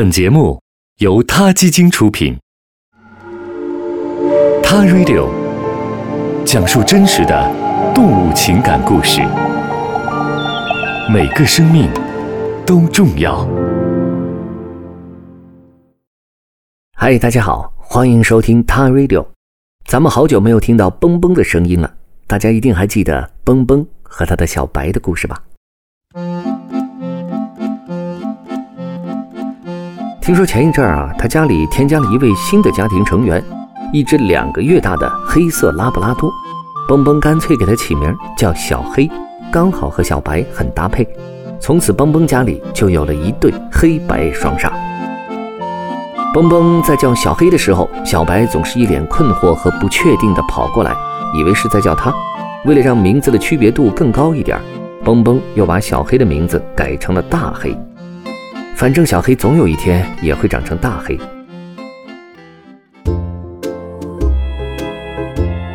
本节目由他基金出品，《他 Radio》讲述真实的动物情感故事，每个生命都重要。嗨，大家好，欢迎收听《他 Radio》。咱们好久没有听到蹦蹦的声音了，大家一定还记得蹦蹦和他的小白的故事吧？听说前一阵儿啊，他家里添加了一位新的家庭成员，一只两个月大的黑色拉布拉多。蹦蹦干脆给它起名叫小黑，刚好和小白很搭配。从此，蹦蹦家里就有了一对黑白双煞。蹦蹦在叫小黑的时候，小白总是一脸困惑和不确定地跑过来，以为是在叫他。为了让名字的区别度更高一点，蹦蹦又把小黑的名字改成了大黑。反正小黑总有一天也会长成大黑。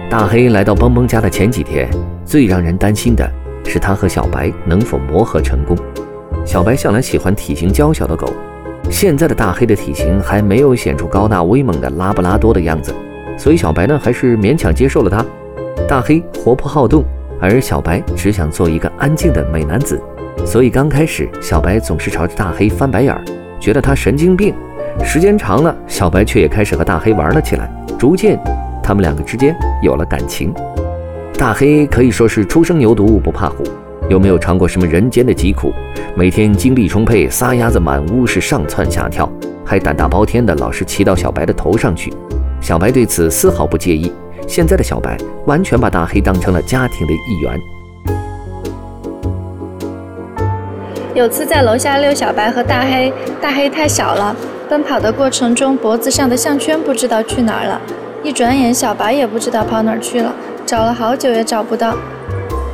大黑来到蹦蹦家的前几天，最让人担心的是他和小白能否磨合成功。小白向来喜欢体型娇小的狗，现在的大黑的体型还没有显出高大威猛的拉布拉多的样子，所以小白呢还是勉强接受了他。大黑活泼好动，而小白只想做一个安静的美男子。所以刚开始，小白总是朝着大黑翻白眼儿，觉得他神经病。时间长了，小白却也开始和大黑玩了起来。逐渐，他们两个之间有了感情。大黑可以说是初生牛犊不怕虎，又没有尝过什么人间的疾苦？每天精力充沛，撒丫子满屋是上蹿下跳，还胆大包天的老是骑到小白的头上去。小白对此丝毫不介意。现在的小白完全把大黑当成了家庭的一员。有次在楼下遛小白和大黑，大黑太小了，奔跑的过程中脖子上的项圈不知道去哪儿了。一转眼，小白也不知道跑哪儿去了，找了好久也找不到。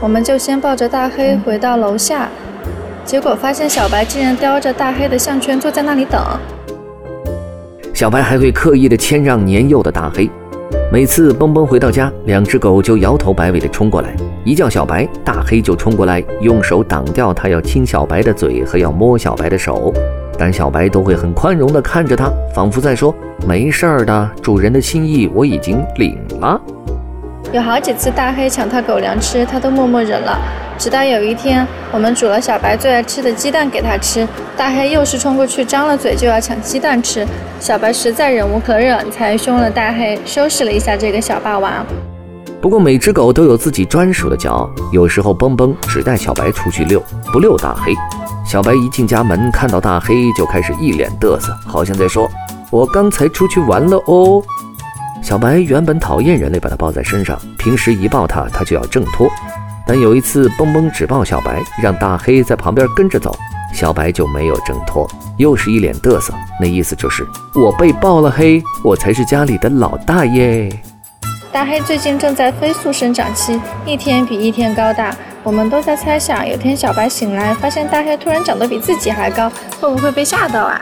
我们就先抱着大黑回到楼下，结果发现小白竟然叼着大黑的项圈坐在那里等。小白还会刻意的谦让年幼的大黑。每次蹦蹦回到家，两只狗就摇头摆尾地冲过来，一叫小白，大黑就冲过来，用手挡掉它要亲小白的嘴和要摸小白的手，但小白都会很宽容地看着它，仿佛在说：“没事儿的，主人的心意我已经领了。”有好几次大黑抢它狗粮吃，它都默默忍了。直到有一天，我们煮了小白最爱吃的鸡蛋给它吃，大黑又是冲过去，张了嘴就要抢鸡蛋吃。小白实在忍无可忍，才凶了大黑，收拾了一下这个小霸王。不过每只狗都有自己专属的骄傲，有时候蹦蹦只带小白出去遛，不遛大黑。小白一进家门，看到大黑就开始一脸嘚瑟，好像在说：“我刚才出去玩了哦。”小白原本讨厌人类把它抱在身上，平时一抱它，它就要挣脱。但有一次，蹦蹦只抱小白，让大黑在旁边跟着走，小白就没有挣脱，又是一脸嘚瑟，那意思就是我被抱了黑，我才是家里的老大耶。大黑最近正在飞速生长期，一天比一天高大，我们都在猜想，有天小白醒来，发现大黑突然长得比自己还高，会不会被吓到啊？